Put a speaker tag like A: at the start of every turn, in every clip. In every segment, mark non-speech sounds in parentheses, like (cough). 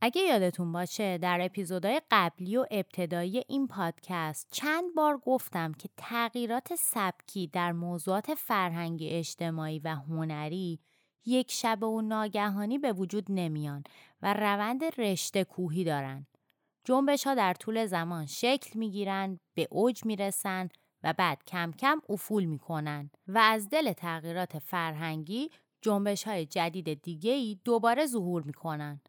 A: اگه یادتون باشه در اپیزودهای قبلی و ابتدایی این پادکست چند بار گفتم که تغییرات سبکی در موضوعات فرهنگی اجتماعی و هنری یک شب و ناگهانی به وجود نمیان و روند رشته کوهی دارن. جنبش ها در طول زمان شکل می‌گیرن، به اوج می‌رسن و بعد کم کم افول می‌کنن و از دل تغییرات فرهنگی جنبش های جدید دیگه ای دوباره ظهور می‌کنن.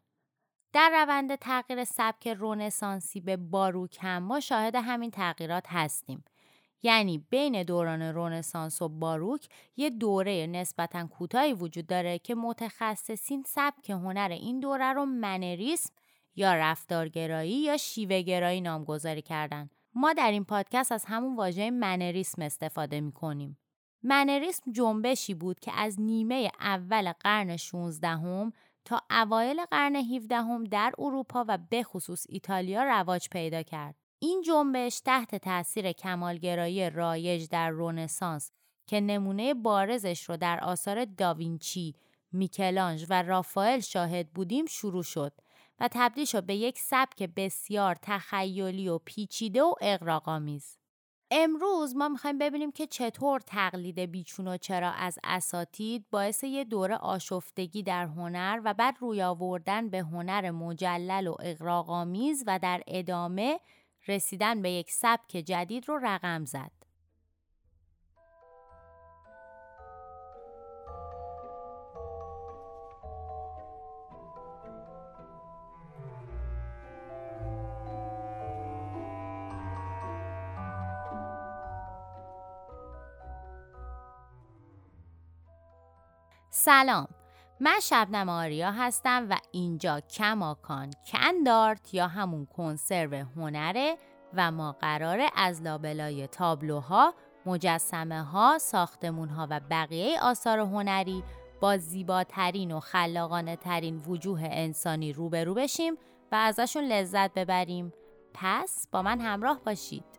A: در روند تغییر سبک رونسانسی به باروک هم ما شاهد همین تغییرات هستیم. یعنی بین دوران رونسانس و باروک یه دوره نسبتا کوتاهی وجود داره که متخصصین سبک هنر این دوره رو منریسم یا رفتارگرایی یا شیوهگرایی نامگذاری کردن. ما در این پادکست از همون واژه منریسم استفاده می کنیم. منریسم جنبشی بود که از نیمه اول قرن 16 هم تا اوایل قرن 17 هم در اروپا و به خصوص ایتالیا رواج پیدا کرد. این جنبش تحت تاثیر کمالگرایی رایج در رونسانس که نمونه بارزش رو در آثار داوینچی، میکلانج و رافائل شاهد بودیم شروع شد و تبدیل شد به یک سبک بسیار تخیلی و پیچیده و اغراق‌آمیز. امروز ما می‌خوایم ببینیم که چطور تقلید بیچون و چرا از اساتید باعث یه دوره آشفتگی در هنر و بعد روی آوردن به هنر مجلل و اغراق‌آمیز و در ادامه رسیدن به یک سبک جدید رو رقم زد. سلام. من شبنم آریا هستم و اینجا کماکان کندارت یا همون کنسرو هنره و ما قراره از لابلای تابلوها، مجسمه ها، ساختمون ها و بقیه آثار هنری با زیباترین و خلاقانه ترین وجوه انسانی روبرو بشیم و ازشون لذت ببریم. پس با من همراه باشید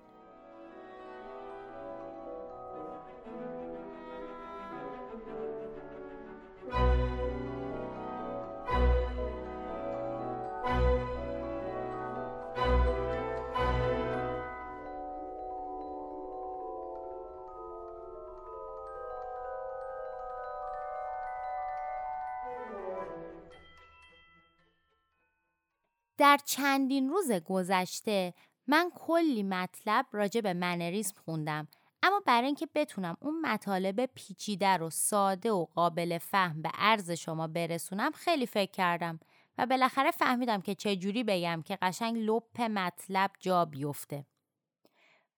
A: در چندین روز گذشته من کلی مطلب راجع به منریسم خوندم اما برای اینکه بتونم اون مطالب پیچیده رو ساده و قابل فهم به عرض شما برسونم خیلی فکر کردم و بالاخره فهمیدم که چه جوری بگم که قشنگ لپ مطلب جا بیفته.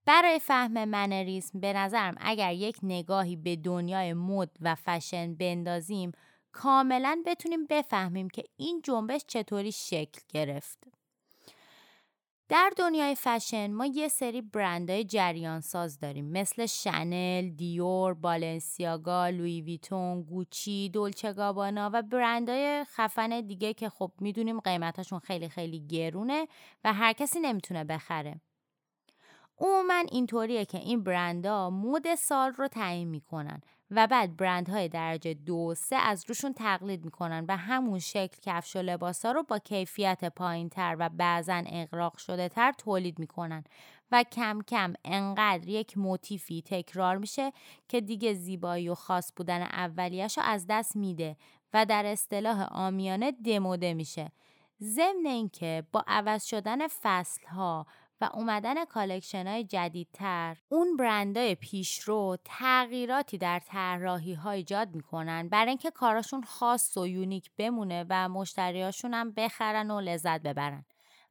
A: برای فهم منریسم به نظرم اگر یک نگاهی به دنیای مد و فشن بندازیم کاملا بتونیم بفهمیم که این جنبش چطوری شکل گرفت. در دنیای فشن ما یه سری برندهای جریان ساز داریم مثل شنل، دیور، بالنسیاگا، لوی ویتون، گوچی، دولچه گابانا و برندهای خفن دیگه که خب می‌دونیم قیمتاشون خیلی خیلی گرونه و هر کسی نمی‌تونه بخره. عموما اینطوریه که این برندها مود سال رو تعیین می‌کنن و بعد برندهای درجه دو سه از روشون تقلید می‌کنن و همون شکل کفش و لباسا رو با کیفیت پایین تر و بعضا اغراق شده تر تولید می‌کنن. و کم کم انقدر یک موتیفی تکرار میشه که دیگه زیبایی و خاص بودن اولیش رو از دست میده و در اصطلاح عامیانه دموده میشه. ضمن اینکه با عوض شدن فصل ها و اومدن collection های جدیدتر. اون برندهای پیشرو تغییراتی در طراحی ها ایجاد می‌کنن برای اینکه کاراشون خاص و unique بمونه و مشتریاشون هم بخرن و لذت ببرن.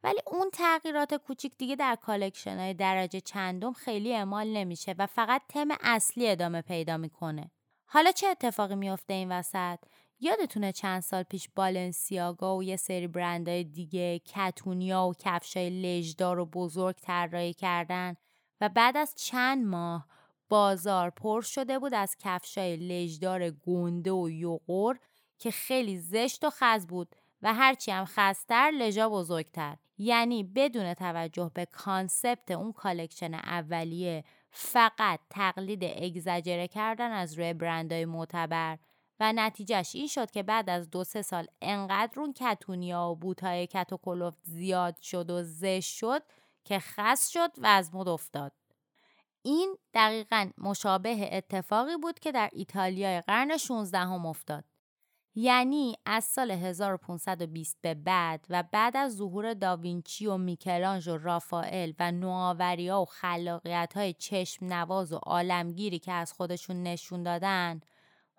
A: ولی اون تغییرات کوچیک دیگه در collection های درجه چندم خیلی اعمال نمیشه و فقط تم اصلی ادامه پیدا می‌کنه. حالا چه اتفاقی میفته این وسط؟ یادتونه چند سال پیش Balenciaga و یه سری برندهای دیگه کتونیا و کفشای لژدار و بزرگ طراحی کردن و بعد از چند ماه بازار پر شده بود از کفشای لژدار گنده و یغور که خیلی زشت و خز بود و هرچی هم خزتر لژا بزرگتر. یعنی بدون توجه به concept اون collection اولیه فقط تقلید اگزجره کردن از روی برندهای معتبر. و نتیجهش این شد که بعد از دو سه سال انقدر اون کتونیا و بوتای کت‌وکلفت زیاد شد و زشت شد که خز شد و از مد افتاد. این دقیقا مشابه اتفاقی بود که در ایتالیای قرن 16 هم افتاد. یعنی از سال 1520 به بعد و بعد از ظهور داوینچی و میکلانج و رافائل و نوآوری ها و خلاقیت های چشم نواز و عالمگیری که از خودشون نشون دادن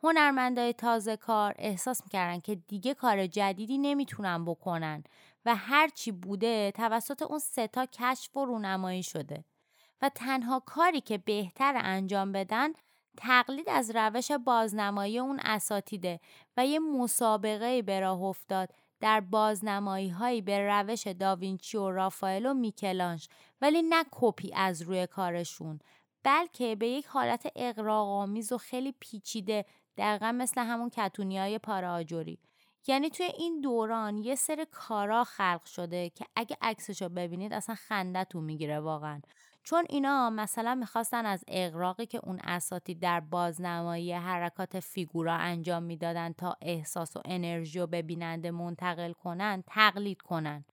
A: هنرمندای تازه کار احساس می‌کردن که دیگه کار جدیدی نمی‌تونن بکنن و هرچی بوده توسط اون ستا کشف و رونمایی شده و تنها کاری که بهتر انجام بدن تقلید از روش بازنمایی اون اساتیده و یه مسابقه به راه افتاد در بازنمایی هایی به روش داوینچی و رافائل و میکلانش ولی نه کپی از روی کارشون بلکه به یک حالت اقراقآمیز و خیلی پیچیده دقیقا مثل همون کتونی های پاراجوری یعنی توی این دوران یه سری کارا خلق شده که اگه عکسشو ببینید اصلا خندتون می‌گیره واقعا. چون اینا مثلا می‌خواستن از اقراقی که اون اساتی در بازنمایی حرکات فیگورا انجام می‌دادن تا احساس و انرژی رو به بیننده منتقل کنن تقلید کنن.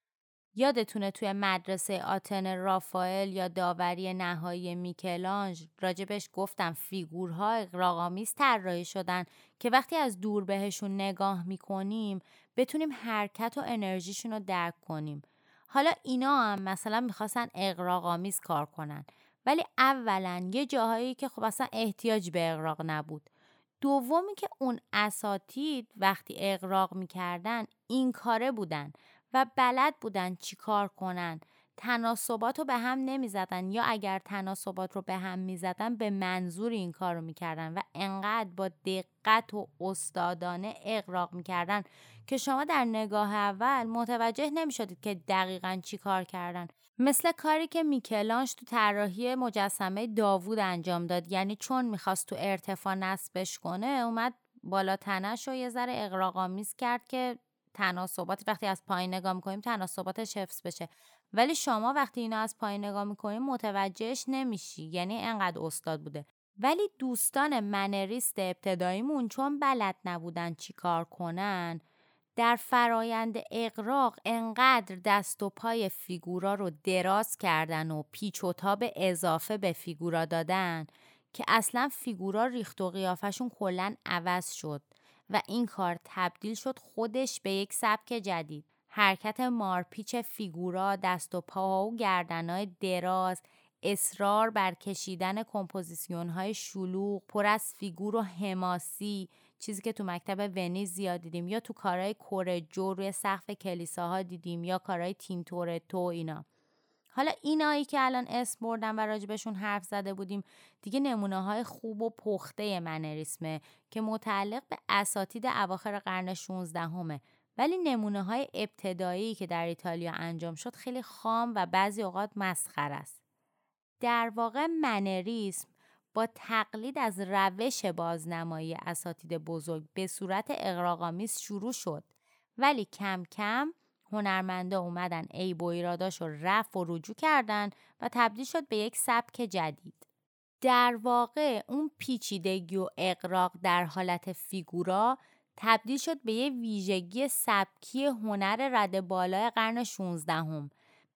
A: یادتونه توی مدرسه آتن رافائل یا داوری نهایی میکلانج راجبش گفتم فیگورها اقراقامیز طراحی شدن که وقتی از دور بهشون نگاه می‌کنیم بتونیم حرکت و انرژیشون رو درک کنیم. حالا اینا هم مثلا می‌خواستن اقراقامیز کار کنن ولی اولا یه جاهایی که خب اصلا احتیاج به اقراق نبود. دومی که اون اساتید وقتی اقراق می‌کردن این کاره بودن. و بلد بودن چی کار کنن. تناسبات رو به هم نمی‌زدن یا اگر تناسبات رو به هم می‌زدن به منظور این کار رو می‌کردن و انقدر با دقت و استادانه اقراق می‌کردن که شما در نگاه اول متوجه نمی‌شدید که دقیقا چی کار کردن. مثل کاری که میکلانش تو طراحی مجسمه داوود انجام داد یعنی چون می‌خواست تو ارتفاع نصبش کنه اومد بالا تنش رو یه ذره اقراقامیز کرد که تناسبات وقتی از پایین نگاه می‌کنیم تناسباتش حفظ بشه. ولی شما وقتی اینا از پایین نگاه می‌کنیم متوجهش نمیشی یعنی انقدر استاد بوده. ولی دوستان منریست ابتداییمون چون بلد نبودن چی کار کنن در فرایند اغراق انقدر دست و پای فیگورا رو دراز کردن و پیچ و تاب اضافه به فیگورا دادن که اصلا فیگورا ریخت و قیافشون کلا عوض شد. و این کار تبدیل شد خودش به یک سبک جدید. حرکت مارپیچ فیگورا دست و پا و گردنهای دراز اصرار بر کشیدن کمپوزیسیون های شلوغ پر از فیگور و حماسی چیزی که تو مکتب ونیز زیاد دیدیم یا تو کارهای کورجو روی سقف کلیساها دیدیم یا کارهای تینتورتو اینا. حالا اینایی که الان اسم بردم و راجبشون حرف زده بودیم دیگه نمونه های خوب و پخته منریسمه که متعلق به اساتید اواخر قرن 16 همه ولی نمونه های ابتدایی که در ایتالیا انجام شد خیلی خام و بعضی اوقات مسخر است. در واقع منریسم با تقلید از روش بازنمایی اساتید بزرگ به صورت اقراقامیز شروع شد ولی کم کم هنرمندا اومدن ای و ایراداش رو رفع و رجوع کردن و تبدیل شد به یک سبک جدید. در واقع اون پیچیدگی و اقراق در حالت فیگورا تبدیل شد به یه ویژگی سبکی هنر رد بالای قرن 16 هم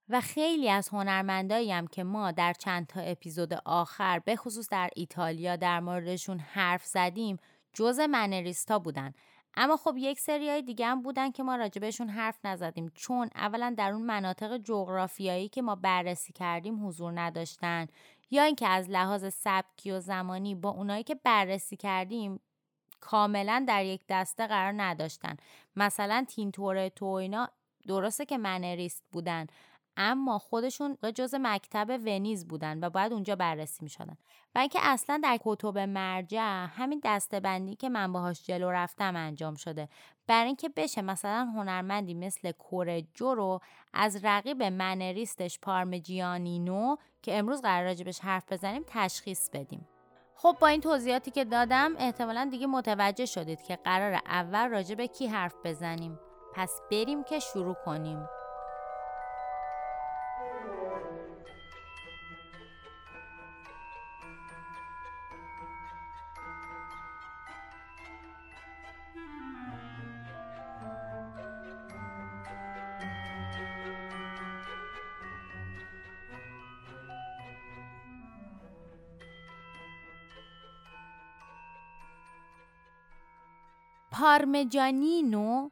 A: و خیلی از هنرمندایی هم که ما در چند تا اپیزود آخر به خصوص در ایتالیا در موردشون حرف زدیم جز منریستا بودن اما خب یک سری های دیگه هم بودن که ما راجبشون حرف نزدیم. چون اولا در اون مناطق جغرافیایی که ما بررسی کردیم حضور نداشتن. یا اینکه از لحاظ سبکی و زمانی با اونایی که بررسی کردیم کاملا در یک دسته قرار نداشتن. مثلا تینتوره تو اینا درسته که منریست بودن. اما خودشون جز مکتب ونیز بودن و باید اونجا بررسی می شدن و اینکه اصلا در کتب مرجع همین دستبندی که من باهاش جلو رفتم انجام شده. برای اینکه بشه مثلا هنرمندی مثل کورجو رو از رقیب منریستش پارمجیانینو که امروز قرار راجبش حرف بزنیم تشخیص بدیم. خب با این توضیحاتی که دادم احتمالا دیگه متوجه شدید که قرار اول راجع به کی حرف بزنیم. پس بریم که شروع کنیم. پارمجانینو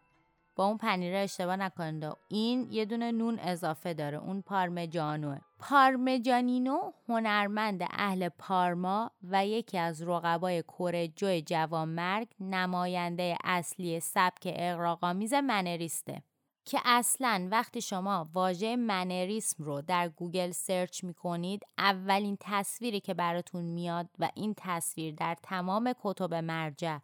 A: با اون پنیره اشتباه نکنید. این یه دونه نون اضافه داره. اون پارمجانوئه. پارمجانینو هنرمند اهل پارما و یکی از رقبای کورجو جوانمرگ نماینده اصلی سبک اغراق‌آمیز منریسته که اصلا وقتی شما واژه منریسم رو در گوگل سرچ می‌کنید اولین تصویری که براتون میاد و این تصویر در تمام کتب مرجع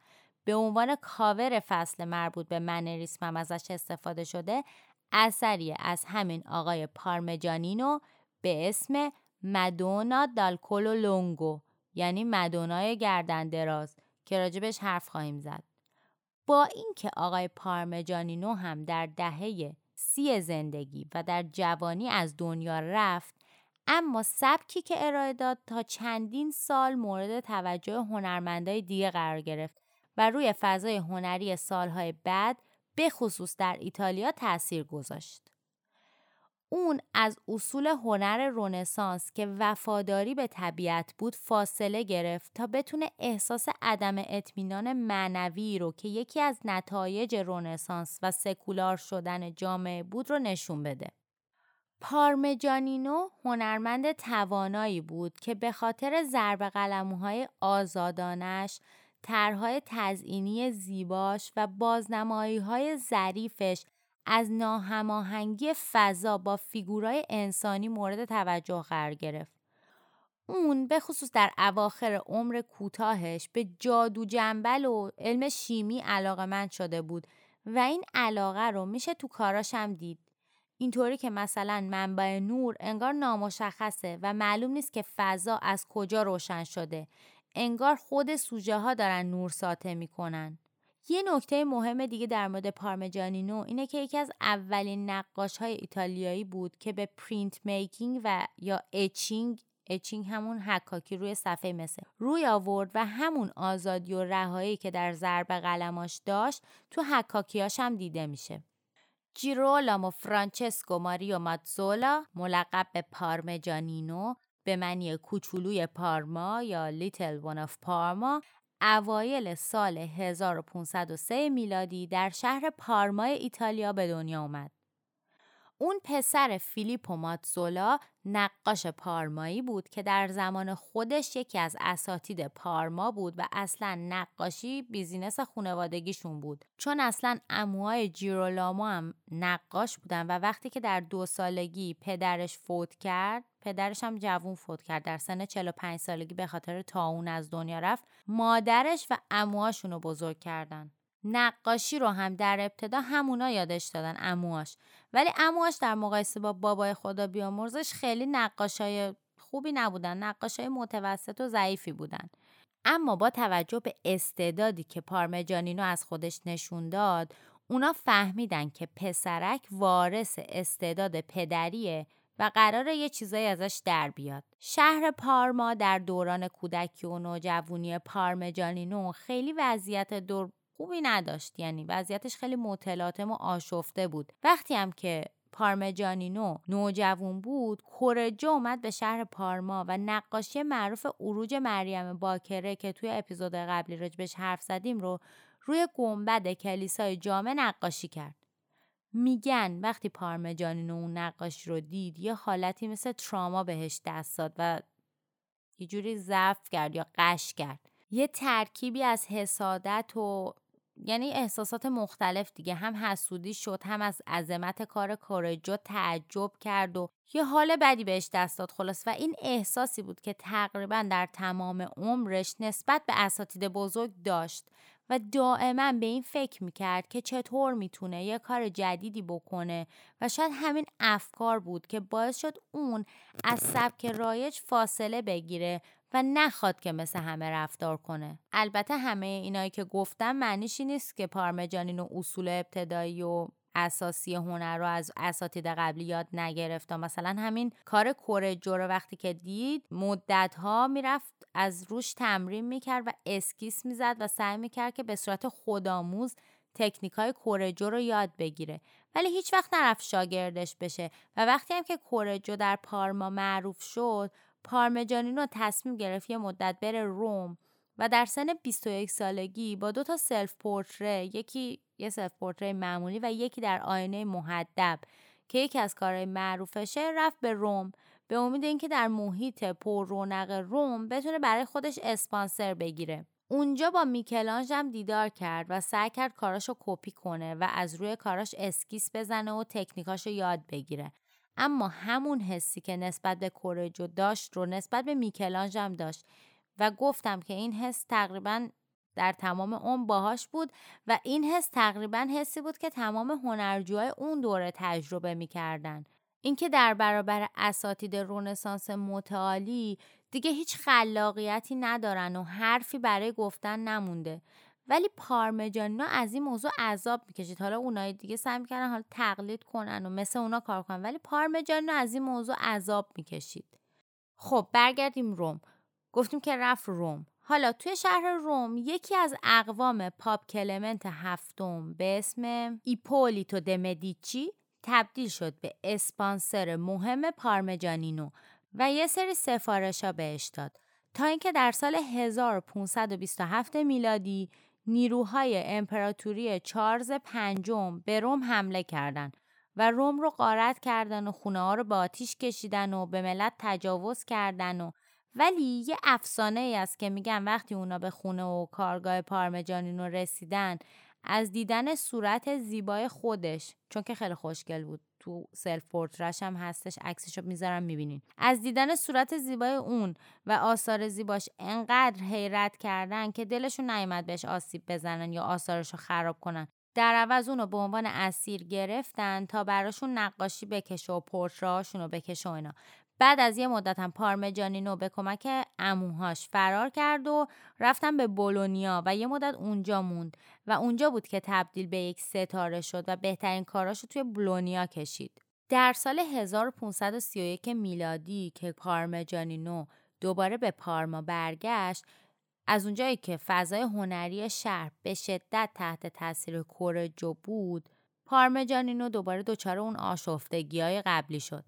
A: به عنوان کاور فصل مربوط به منریسم ازش استفاده شده اثری از همین آقای پارمجانینو به اسم مدونا دالکولو لونگو یعنی مدونای گردن دراز که راجبش حرف خواهیم زد. با اینکه آقای پارمجانینو هم در دهه سی زندگی و در جوانی از دنیا رفت اما سبکی که ارائه داد تا چندین سال مورد توجه هنرمندای دیگه قرار گرفت. و روی فضای هنری سالهای بعد به خصوص در ایتالیا تاثیر گذاشت. اون از اصول هنر رونسانس که وفاداری به طبیعت بود فاصله گرفت تا بتونه احساس عدم اطمینان معنوی رو که یکی از نتایج رونسانس و سکولار شدن جامعه بود رو نشون بده. پارمجانینو هنرمند توانایی بود که به خاطر ضرب قلموهای آزادانش طرحهای تزئینی زیباش و بازنمایی های ظریفش از ناهماهنگی فضا با فیگورای انسانی مورد توجه قرار گرفت. اون به خصوص در اواخر عمر کوتاهش به جادو جنبل و علم شیمی علاقه من شده بود و این علاقه رو میشه تو کاراش هم دید. اینطوری که مثلا منبع نور انگار نامشخصه و معلوم نیست که فضا از کجا روشن شده. انگار خود سوژه ها دارن نور ساطع می‌کنن. یه نکته مهم دیگه در مورد پارمجانینو اینه که یکی از اولین نقاش های ایتالیایی بود که به printmaking و یا etching etching همون حکاکی روی صفحه مس روی آورد و همون آزادی و رهایی که در ضرب قلماش داشت تو حکاکیاش هم دیده میشه جیرولامو فرانچسکو ماریو ماتزولا ملقب به پارمجانینو به معنی کوچولوی پارما یا little one of Parma اوایل سال 1503 میلادی در شهر پارمای ایتالیا به دنیا آمد. اون پسر فیلیپو ماتزولا نقاش پارمایی بود که در زمان خودش یکی از اساتید پارما بود و اصلا نقاشی business خانوادگیشون بود. چون اصلا عموهای جیرولامو هم نقاش بودن و وقتی که در دو سالگی پدرش فوت کرد پدرش هم جوون فوت کرد در سن 45 سالگی به خاطر طاعون از دنیا رفت مادرش و عموهاشون رو بزرگ کردن. نقاشی رو هم در ابتدا همونا یادش دادن امواش ولی امواش در مقایسه با بابای خدا بیامرزش خیلی نقاشای خوبی نبودن نقاشای متوسط و ضعیفی بودن اما با توجه به استعدادی که پارمجانینو از خودش نشون داد اونا فهمیدن که پسرک وارث استعداد پدریه و قراره یه چیزایی ازش در بیاد. شهر پارما در دوران کودکی و نوجوانی پارمجانینو خیلی وضعیت دور خوبی نداشت. یعنی وضعیتش خیلی متلاطم و آشفته بود. وقتی هم که پارمجانینو نوجوان بود کورجو اومد به شهر پارما و نقاشی معروف عروج مریم باکره که توی اپیزود قبلی رجبش حرف زدیم رو روی گنبد کلیسای جامع نقاشی کرد. میگن وقتی پارمجانینو اون نقاشی رو دید یه حالتی مثل تراما بهش دست داد و یه جوری ضعف کرد یا قش کرد. یه ترکیبی از حسادت و یعنی احساسات مختلف دیگه. هم حسودی شد هم از عظمت کار کورجو تعجب کرد و یه حال بدی بهش دست داد خلاص. و این احساسی بود که تقریبا در تمام عمرش نسبت به اساتید بزرگ داشت و دائما به این فکر می‌کرد که چطور می‌تونه یه کار جدیدی بکنه و شاید همین افکار بود که باعث شد اون از سبک رایج فاصله بگیره و نخواد که مثل همه رفتار کنه. البته همه اینایی که گفتم معنیشی نیست که پارمجانین و اصول ابتدایی و اساسی هنر رو از اساتید قبلی یاد نگرفت. مثلا همین کار کورجو رو وقتی که دید مدت ها می‌رفت از روش تمرین می‌کرد و اسکیس می‌زد و سعی می‌کرد که به صورت خودآموز تکنیک های کورجو رو یاد بگیره. ولی هیچ وقت نرفت شاگردش بشه و وقتی هم که کورجو در پارما معروف شد پارمجانینو تصمیم گرفت یه مدت بره روم و در سن 21 سالگی با دو تا self پرتره یکی یه self پرتره معمولی و یکی در آینه محدب که یکی از کارهای معروفشه رفت به روم به امید اینکه در محیط پر رونق روم بتونه برای خودش اسپانسر بگیره. اونجا با میکلانژ هم دیدار کرد و سعی کرد کاراشو کپی کنه و از روی کاراش اسکیس بزنه و تکنیکاشو یاد بگیره. اما همون حسی که نسبت به کورجو داشت رو نسبت به میکلانج هم داشت و گفتم که این حس تقریبا در تمام اون باهاش بود و این حس تقریبا حسی بود که تمام هنرجوهای اون دوره تجربه می‌کردن. اینکه در برابر اساتید رونسانس متعالی دیگه هیچ خلاقیتی ندارن و حرفی برای گفتن نمونده. ولی پارمجانینا از این موضوع عذاب می‌کشید. حالا اونای دیگه سعی می‌کردن حالا تقلید کنن و مثل اونا کار کنن ولی پارمجانینا از این موضوع عذاب می‌کشید. خب برگردیم روم. گفتیم که رفت روم. حالا توی شهر روم یکی از اقوام پاپ کلمنت هفتم به اسم ایپولیتو دمدیچی تبدیل شد به اسپانسر مهم پارمجانینو و یه سری سفارش ها بهش داد. تا اینکه در سال 1527 میلادی نیروهای امپراتوری چارلز پنجم به روم حمله کردند و روم رو غارت کردن و خونه ها رو به آتیش کشیدن و به ملت تجاوز کردن و ولی یه افسانه ای است که میگن وقتی اونا به خونه و کارگاه پارمجانینو رسیدن از دیدن صورت زیبای خودش چون که خیلی خوشگل بود. تو سلف پورترش هم هستش عکسش رو می‌ذارم می‌بینین. از دیدن صورت زیبای اون و آثار زیباش انقدر حیرت کردن که دلشون نیومد بهش آسیب بزنن یا آثارش رو خراب کنن. در عوض اونو به عنوان اسیر گرفتن تا براشون نقاشی بکشه و پورترهاشون رو بکشه و اینا. بعد از یه مدت هم پارمجانینو به کمک اموهاش فرار کرد و رفتن به بولونیا و یه مدت اونجا موند و اونجا بود که تبدیل به یک ستاره شد و بهترین کاراشو توی بولونیا کشید. در سال 1531 میلادی که پارمجانینو دوباره به پارما برگشت از اونجایی که فضای هنری شهر به شدت تحت تاثیر کورجو بود پارمجانینو دوباره دچار اون آشفتگی های قبلی شد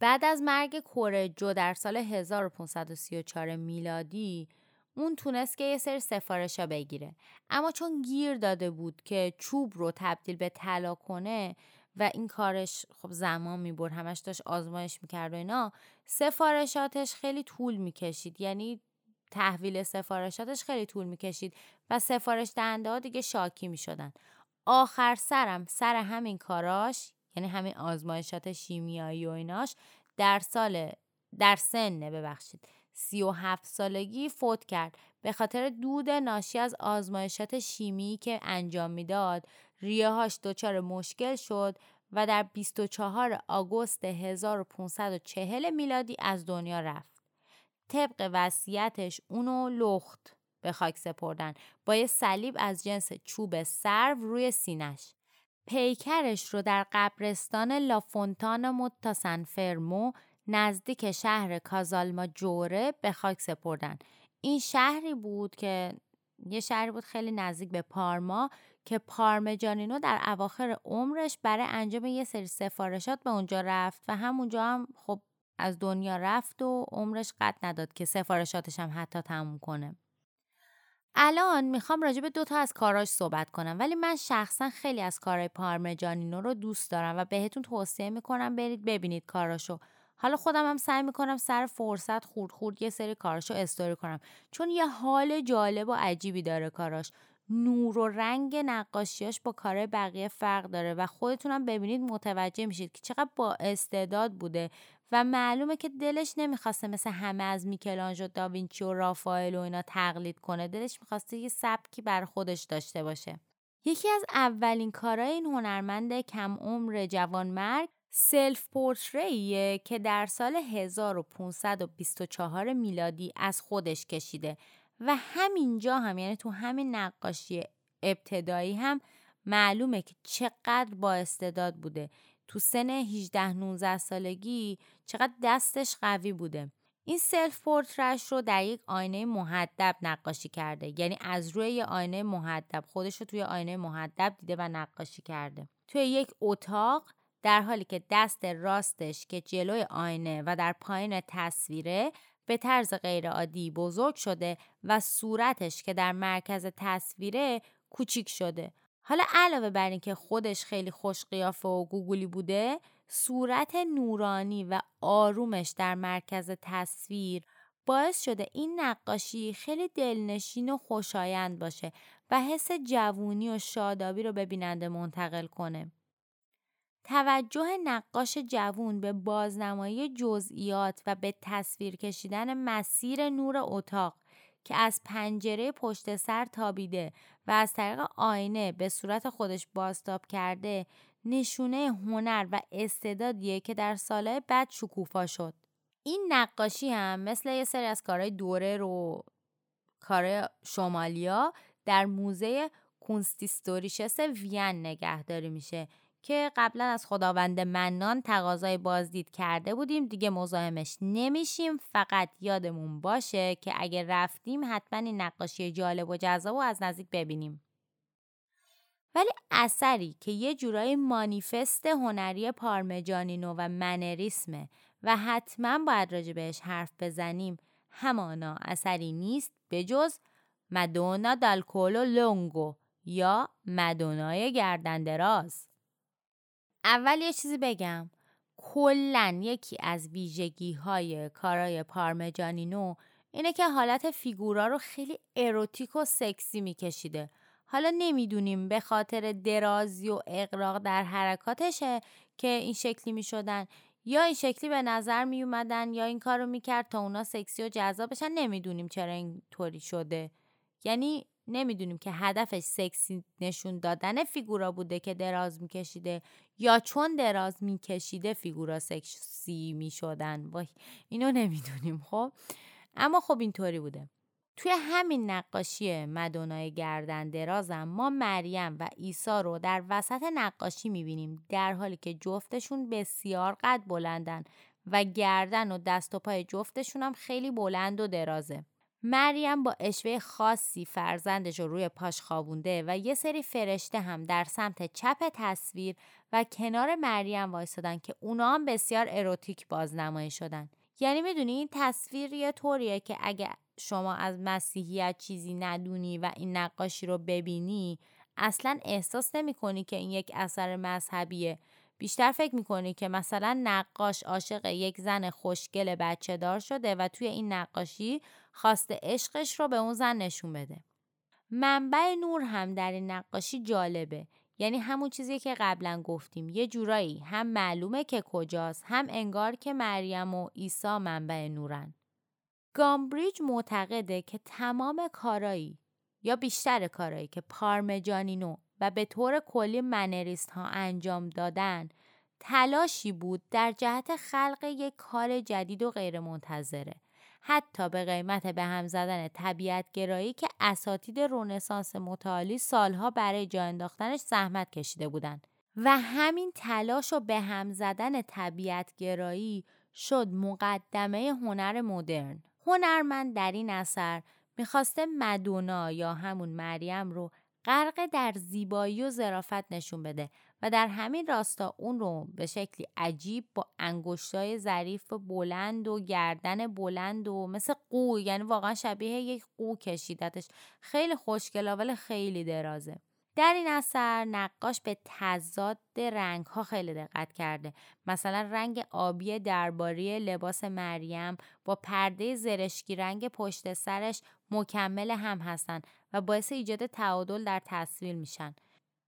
A: بعد از مرگ کورجو در سال 1534 میلادی اون تونست که یه سری سفارش ها بگیره. اما چون گیر داده بود که چوب رو تبدیل به طلا کنه و این کارش خب زمان می‌برد همش داشت آزمایش می‌کرد و اینا سفارشاتش خیلی طول می‌کشید. یعنی تحویل سفارشاتش خیلی طول می‌کشید و سفارش دهنده ها دیگه شاکی می‌شدن. آخر سرم سر همین کاراش یعنی همین آزمایشات شیمیایی و ایناش در سال در سن ببخشید سی و هفت سالگی فوت کرد به خاطر دود ناشی از آزمایشات شیمی که انجام می‌داد ریه هاش دچار مشکل شد و در 24 آگوست 1540 میلادی از دنیا رفت. طبق وصیتش اونو لخت به خاک سپردن با یه صلیب از جنس چوب سرو روی سینش. پیکرش رو در قبرستان لافونتان متاسن فرمو نزدیک شهر کازالما جوره به خاک سپردن. این شهری بود که یه شهری بود خیلی نزدیک به پارما که پارمجانینو در اواخر عمرش برای انجام یه سری سفارشات به اونجا رفت و همونجا هم خب از دنیا رفت و عمرش قد نداد که سفارشاتش هم حتی تموم کنه. الان می‌خوام راجع به دو تا از کاراش صحبت کنم ولی من شخصا خیلی از کارهای پارمجانینو رو دوست دارم و بهتون توصیه می‌کنم برید ببینید کاراشو. حالا خودم هم سعی می‌کنم سر فرصت خورد خورد یه سری کاراشو استوری کنم. چون یه حال جالب و عجیبی داره کاراش. نور و رنگ نقاشیاش با کارهای بقیه فرق داره و خودتونم ببینید متوجه میشید که چقدر با استعداد بوده و معلومه که دلش نمی‌خواسته مثل همه از میکلانژ و داوینچی و رافائل و اینا تقلید کنه. دلش می‌خواسته یه سبکی بر خودش داشته باشه. یکی از اولین کارهای این هنرمند کم عمر جوانمرگ سلف پورتریه که در سال 1524 میلادی از خودش کشیده و همینجا هم یعنی تو همین نقاشی ابتدایی هم معلومه که چقدر با استعداد بوده. تو سن 18 19 سالگی چقدر دستش قوی بوده. این سلف پورترش رو در یک آینه محدب نقاشی کرده. یعنی از روی یه آینه محدب خودش رو توی آینه محدب دیده و نقاشی کرده. توی یک اتاق در حالی که دست راستش که جلوی آینه و در پایین تصویره به طرز غیرعادی بزرگ شده و صورتش که در مرکز تصویره کوچیک شده. حالا علاوه بر اینکه خودش خیلی خوش قیافه و گوگولی بوده صورت نورانی و آرومش در مرکز تصویر باعث شده این نقاشی خیلی دلنشین و خوشایند باشه و حس جوونی و شادابی رو به بیننده منتقل کنه. توجه نقاش جوون به بازنمایی جزئیات و به تصویر کشیدن مسیر نور اتاق که از پنجره پشت سر تابیده و از طریق آینه به صورت خودش بازتاب کرده نشونه هنر و استعدادیه که در سالهای بعد شکوفا شد. این نقاشی هم مثل یه سری از کارهای دوره رو کار شمالیا در موزه کونستیستوریشس وین نگهداری میشه که قبلا از خداوند منان تقاضای بازدید کرده بودیم دیگه مزاحمش نمیشیم. فقط یادمون باشه که اگه رفتیم حتما این نقاشی جالب و جذاب و از نزدیک ببینیم. ولی اثری که یه جورایی مانیفست هنری پارمجانینو و منریسمه و حتما باید راجع بهش حرف بزنیم همانا اثری نیست به جز مدونا دالکولو لونگو یا مدونای گردن دراز. اول یه چیزی بگم. کلا یکی از ویژگی های کارای پارمجانینو اینه که حالت فیگورا رو خیلی اروتیک و سکسی میکشیده. حالا نمی‌دونیم به خاطر درازی و اقراق در حرکاتشه که این شکلی می‌شدن. یا این شکلی به نظر می اومدن یا این کار رو می‌کرد تا اونا سکسی و جذاب بشن نمی‌دونیم چرا اینطوری شده. یعنی نمی‌دونیم که هدفش سکسی نشون دادن فیگورا بوده که دراز میکشیده یا چون دراز میکشیده فیگورا سکسی می‌شدن. وای اینو نمی‌دونیم خب؟ اما خب اینطوری بوده. توی همین نقاشی مدونای گردن درازم ما مریم و عیسی رو در وسط نقاشی می‌بینیم در حالی که جفتشون بسیار قد بلندن و گردن و دست و پای جفتشون هم خیلی بلند و درازه. مریم با اشوه خاصی فرزندش رو روی پاش خوابونده و یه سری فرشته هم در سمت چپ تصویر و کنار مریم وایستادن که اونا هم بسیار اروتیک بازنمایی شدن. یعنی می‌دونی این تصویر یه طوریه که اگه شما از مسیحیت چیزی ندونی و این نقاشی رو ببینی اصلا احساس نمی کنی که این یک اثر مذهبیه بیشتر فکر می‌کنی که مثلا نقاش عاشق یک زن خوشگل بچه دار شده و توی این نقاشی خواسته عشقش رو به اون زن نشون بده. منبع نور هم در این نقاشی جالبه. یعنی همون چیزی که قبلا گفتیم. یه جورایی هم معلومه که کجاست هم انگار که مریم و عیسی منبع نورن. گامبریج معتقده که تمام کارایی یا بیشتر کارایی که پارمجانینو و به طور کلی منریست ها انجام دادن تلاشی بود در جهت خلق یک کار جدید و غیر منتظره حتی به قیمت به هم زدن طبیعت گرایی که اساتید رونسانس متعالی سالها برای جا انداختنش زحمت کشیده بودند. و همین تلاش و به هم زدن طبیعت گرایی شد مقدمه هنر مدرن. هنرمند در این اثر می‌خواسته مدونا یا همون مریم رو غرق در زیبایی و ظرافت نشون بده و در همین راستا اون رو به شکلی عجیب با انگشتای ظریف بلند و گردن بلند و مثل قو یعنی واقعا شبیه یک قو کشیدتش. خیلی خوشگلا ولی خیلی درازه. در این اثر نقاش به تضاد رنگ ها خیلی دقت کرده. مثلا رنگ آبی درباری لباس مریم با پرده زرشکی رنگ پشت سرش مکمل هم هستن. و باعث ایجاد تعادل در تصویر میشن.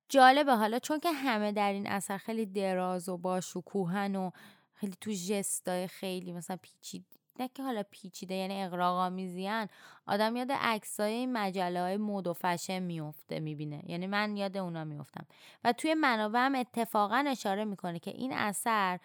A: جالبه حالا چون که همه در این اثر خیلی دراز و با شکوهن و خیلی تو جستای خیلی مثلا پیچید نه که حالا پیچیده یعنی اقراق آمیزیان آدم یاد عکسای این مجله های مد و فشن میفته می‌بینه. یعنی من یاد اونا میفتم و توی منابع هم اتفاقا اشاره می‌کنه که این اثر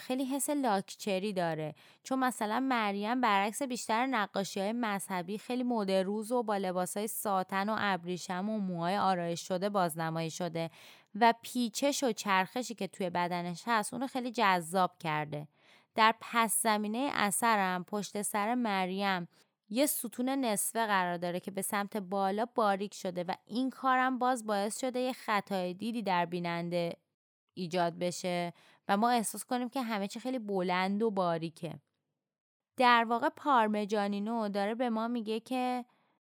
A: خیلی حس لاکچری داره. چون مثلا مریم برعکس بیشتر نقاشی های مذهبی خیلی مدروز و با لباس های ساتن و ابریشم و موهای آرایش شده بازنمایی شده و پیچش و چرخشی که توی بدنش هست اونو خیلی جذاب کرده. در پس زمینه اثرم پشت سر مریم یه ستون نصفه قرار داره که به سمت بالا باریک شده و این کارم باز باعث شده یه خطای دیدی در بیننده ایجاد بشه. و ما احساس کنیم که همه چی خیلی بلند و باریکه در واقع پارمجانینو داره به ما میگه که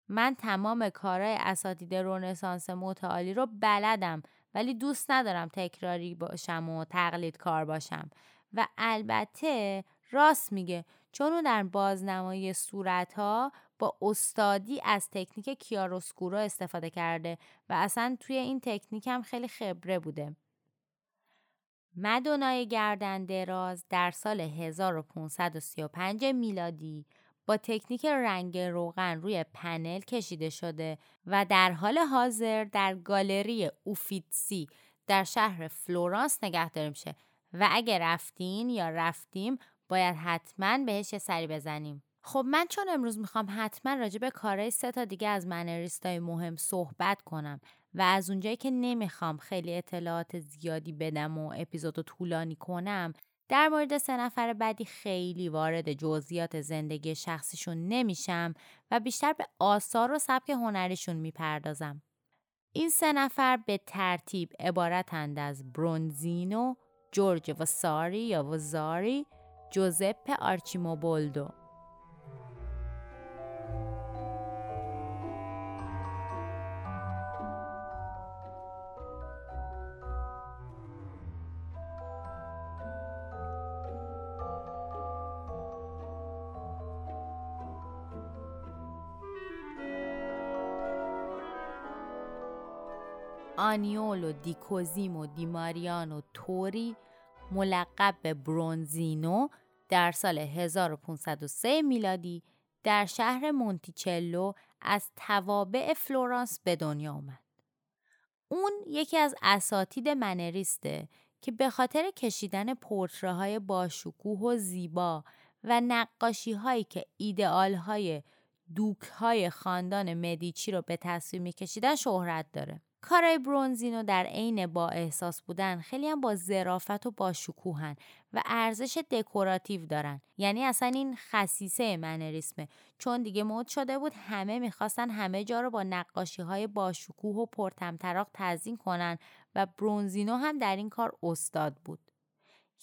A: من تمام کارهای اساتید رونسانس متعالی رو بلدم ولی دوست ندارم تکراری باشم و تقلید کار باشم و البته راست میگه چون او در بازنمایی صورت ها با استادی از تکنیک کیاروسکورو استفاده کرده و اصلا توی این تکنیک هم خیلی خبره بوده. مدونای گردن دراز در سال 1535 میلادی با تکنیک رنگ روغن روی پنل کشیده شده و در حال حاضر در گالری اوفیتسی در شهر فلورانس نگهداری میشه و اگه رفتین یا رفتیم باید حتما بهش سری بزنیم. خب من چون امروز می‌خوام حتما راجع به کارهای سه تا دیگه از منریستای مهم صحبت کنم و از اونجایی که نمی‌خوام خیلی اطلاعات زیادی بدم و اپیزودو طولانی کنم در مورد سه نفر بعدی خیلی وارد جزئیات زندگی شخصیشون نمیشم و بیشتر به آثار و سبک هنریشون می‌پردازم. این سه نفر به ترتیب عبارتند از برونزینو، جورج وساری یا وزاری، جوزپ آرچیموبولدو. آنیولو دی کوزیمو دی ماریانو توری ملقب به برونزینو در سال 1503 میلادی در شهر مونتیچلو از توابع فلورانس به دنیا آمد. اون یکی از اساتید منریسته که به خاطر کشیدن پورتره های باشکوه و زیبا و نقاشی هایی که ایدئال های دوک های خاندان مدیچی رو به تصویر میکشیدن شهرت داره. کارای برونزینو در عین با احساس بودن خیلی هم با ظرافت و با شکوهن و ارزش دکوراتیو دارن. یعنی اصلا این خصیصه منریسمه چون دیگه مد شده بود همه می‌خواستن همه جا رو با نقاشی های با شکوه و پرتمطراق تزیین کنن و برونزینو هم در این کار استاد بود.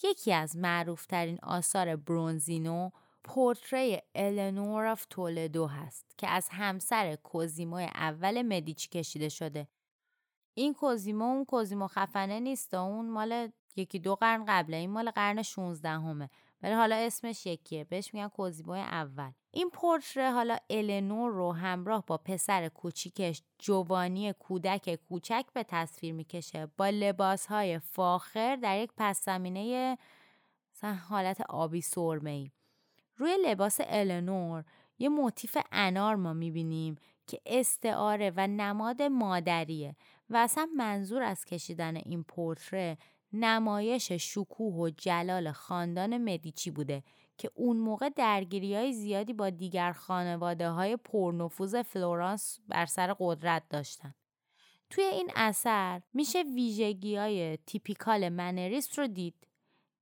A: یکی از معروفترین آثار برونزینو پورتری Eleanor of Toledo هست که از همسر کوزیمو اول مدیچی کشیده شده. این کوزیمو اون کوزیمو خفنه نیست اون مال یکی دو قرن قبله این مال قرن 16 اُمه ولی حالا اسمش یکیه. بهش میگن کوزیمو اول. این پورتره حالا النور رو همراه با پسر کوچیکش جووانی کودک کوچک به تصویر می‌کشه. با لباس های فاخر در یک پس زمینه حالت آبی سرمه ای روی لباس النور یه موتیف انار ما می‌بینیم که استعاره و نماد مادریه. و اصلا منظور از کشیدن این پورتره نمایش شکوه و جلال خاندان مدیچی بوده که اون موقع درگیری های زیادی با دیگر خانواده های پرنفوذ فلورانس بر سر قدرت داشتن. توی این اثر میشه ویژگی های typical منریست رو دید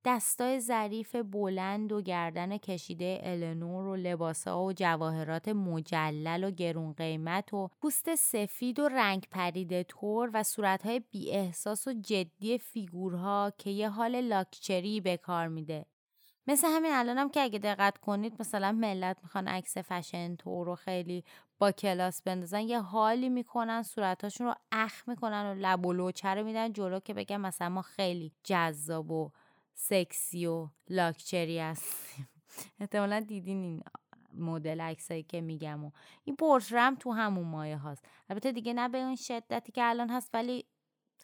A: دستای ظریف بلند و گردن کشیده النور و لباسا و جواهرات مجلل و گرون قیمت و پوست سفید و رنگ پریده طور و صورتهای بی احساس و جدی فیگورها که یه حال لاکچری به کار میده. مثل همین الانم هم که اگه دقت کنید مثلا ملت می‌خوان عکس فشن طور و خیلی با کلاس بندازن یه حالی می‌کنن صورتاشون رو اخ می‌کنن و لب و لوچه رو میدن جلو که بگم مثلا ما خیلی جذاب و سکسی و لاکچری هستیم. (laughs) احتمالا دیدین این مدل عکسایی که میگم و این پورترم تو همون مایه هاست. البته دیگه نه به اون شدتی که الان هست ولی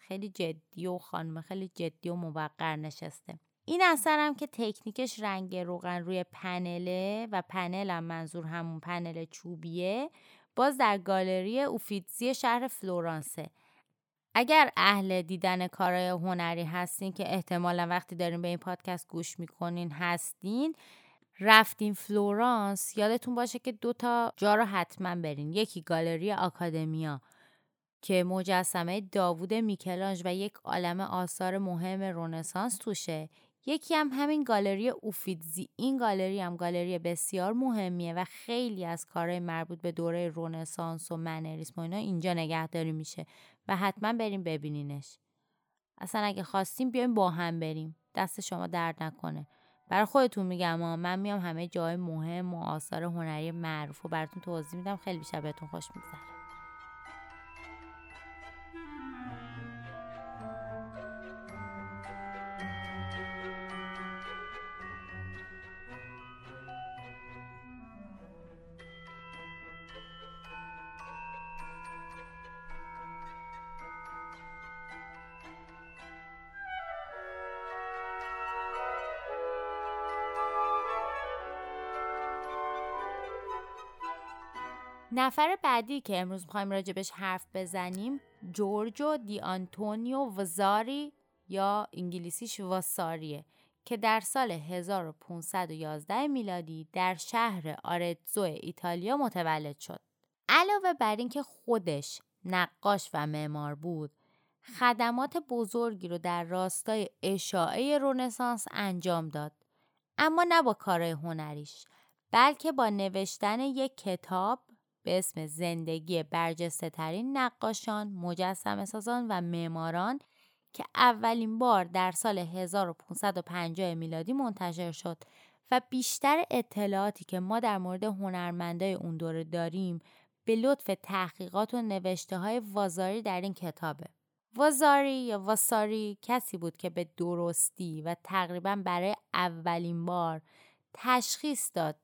A: خیلی جدی و خانم خیلی جدی و موقر نشسته. این اثرم که تکنیکش رنگ روغن روی پنله و پنل هم منظور همون پنل چوبیه باز در گالری اوفیتزی شهر فلورانسه. اگر اهل دیدن کارهای هنری هستین که احتمالا وقتی دارین به این پادکست گوش می‌کنین هستین رفتین فلورانس یادتون باشه که دو تا جا رو حتما برین. یکی گالری آکادمیا که مجسمه داوود میکلانج و یک عالم آثار مهم رونسانس توشه. یکی هم همین گالری اوفیدزی این گالری هم گالری بسیار مهمیه و خیلی از کارهای مربوط به دوره رونسانس و منریسم و اینا اینجا نگهداری میشه و حتما بریم ببینینش. اصلا اگه خواستیم بیایم با هم بریم. دست شما درد نکنه. برای خودتون میگم من میام همه جای مهم و آثار هنری معروف و براتون توضیح میدم. خیلی بیشتر بهتون خوش میگذره. نفر بعدی که امروز می‌خوایم راجبش حرف بزنیم جورجو دی آنتونیو وزاری یا انگلیسیش واساریه که در سال 1511 میلادی در شهر آرتزو ایتالیا متولد شد. علاوه بر اینکه خودش نقاش و معمار بود، خدمات بزرگی رو در راستای اشاعه رونسانس انجام داد. اما نه با کارهای هنریش، بلکه با نوشتن یک کتاب به اسم زندگی برجسته ترین نقاشان، مجسم سازان و معماران که اولین بار در سال 1550 میلادی منتشر شد و بیشتر اطلاعاتی که ما در مورد هنرمندای اون دوره داریم به لطف تحقیقات و نوشته های وازاری در این کتابه. وازاری یا واساری کسی بود که به درستی و تقریبا برای اولین بار تشخیص داد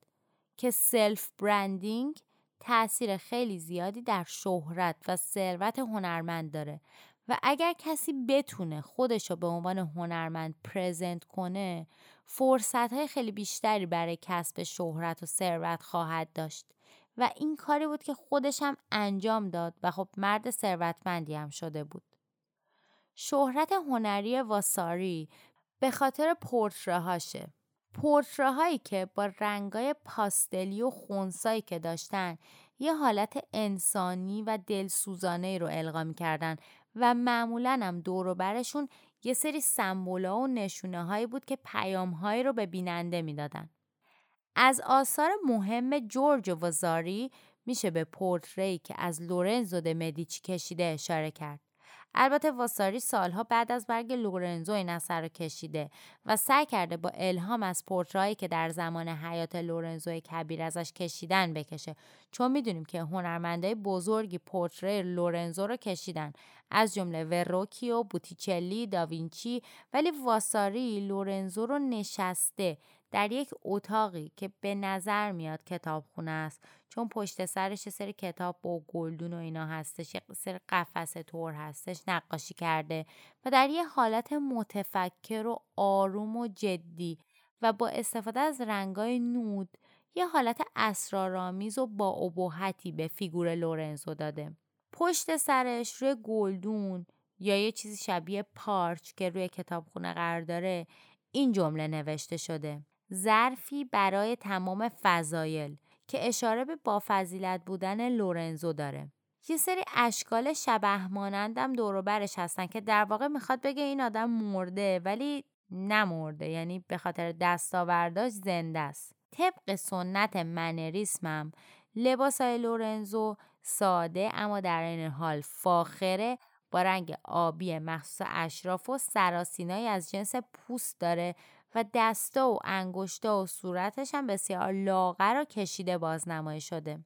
A: که سلف برندینگ تاثیر خیلی زیادی در شهرت و ثروت هنرمند داره و اگر کسی بتونه خودش رو به عنوان هنرمند پرزنت کنه فرصت های خیلی بیشتری برای کسب شهرت و ثروت خواهد داشت و این کاری بود که خودش هم انجام داد و خب مرد ثروتمندی هم شده بود. شهرت هنری واساری به خاطر پورترهاشه هایی که با رنگای پاستلی و خونسایی که داشتن یه حالت انسانی و دلسوزانه رو القا می‌کردن و معمولا هم دور برشون یه سری سمبولا و نشونه هایی بود که پیام هایی رو به بیننده می‌دادن. از آثار مهم جورج وزاری میشه به پورتری که از لورنزو د مدیچی کشیده اشاره کرد. البته واساری سالها بعد از مرگ لورنزو این اثر رو کشیده و سعی کرده با الهام از پورتره‌هایی که در زمان حیات لورنزو کبیر ازش کشیدن بکشه. چون می‌دونیم که هنرمندای بزرگی پورتری لورنزو رو کشیدن. از جمله وروکیو، بوتیچلی، داوینچی ولی واساری لورنزو رو نشسته. در یک اتاقی که به نظر میاد کتابخونه است. چون پشت سرش سری کتاب با گلدون و اینا هستش یه سری قفسه طور هستش نقاشی کرده و در یه حالت متفکر و آروم و جدی و با استفاده از رنگای نود یه حالت اسرارآمیز و با ابهتی به فیگور لورنزو داده. پشت سرش روی گلدون یا یه چیزی شبیه پارچ که روی کتابخونه قرار داره این جمله نوشته شده. ظرفی برای تمام فضایل که اشاره به با فضیلت بودن لورنزو داره. یه سری اشکال شبه مانندم دوروبرش هستن که در واقع می‌خواد بگه این آدم مرده ولی نمرده یعنی به خاطر دستاورداش زنده است. طبق سنت منریسمم لباس های لورنزو ساده اما در این حال فاخره با رنگ آبی مخصوص اشراف و سراسینایی از جنس پوست داره و دستا و انگشتا و صورتش هم بسیار لاغر و کشیده بازنمایی شده.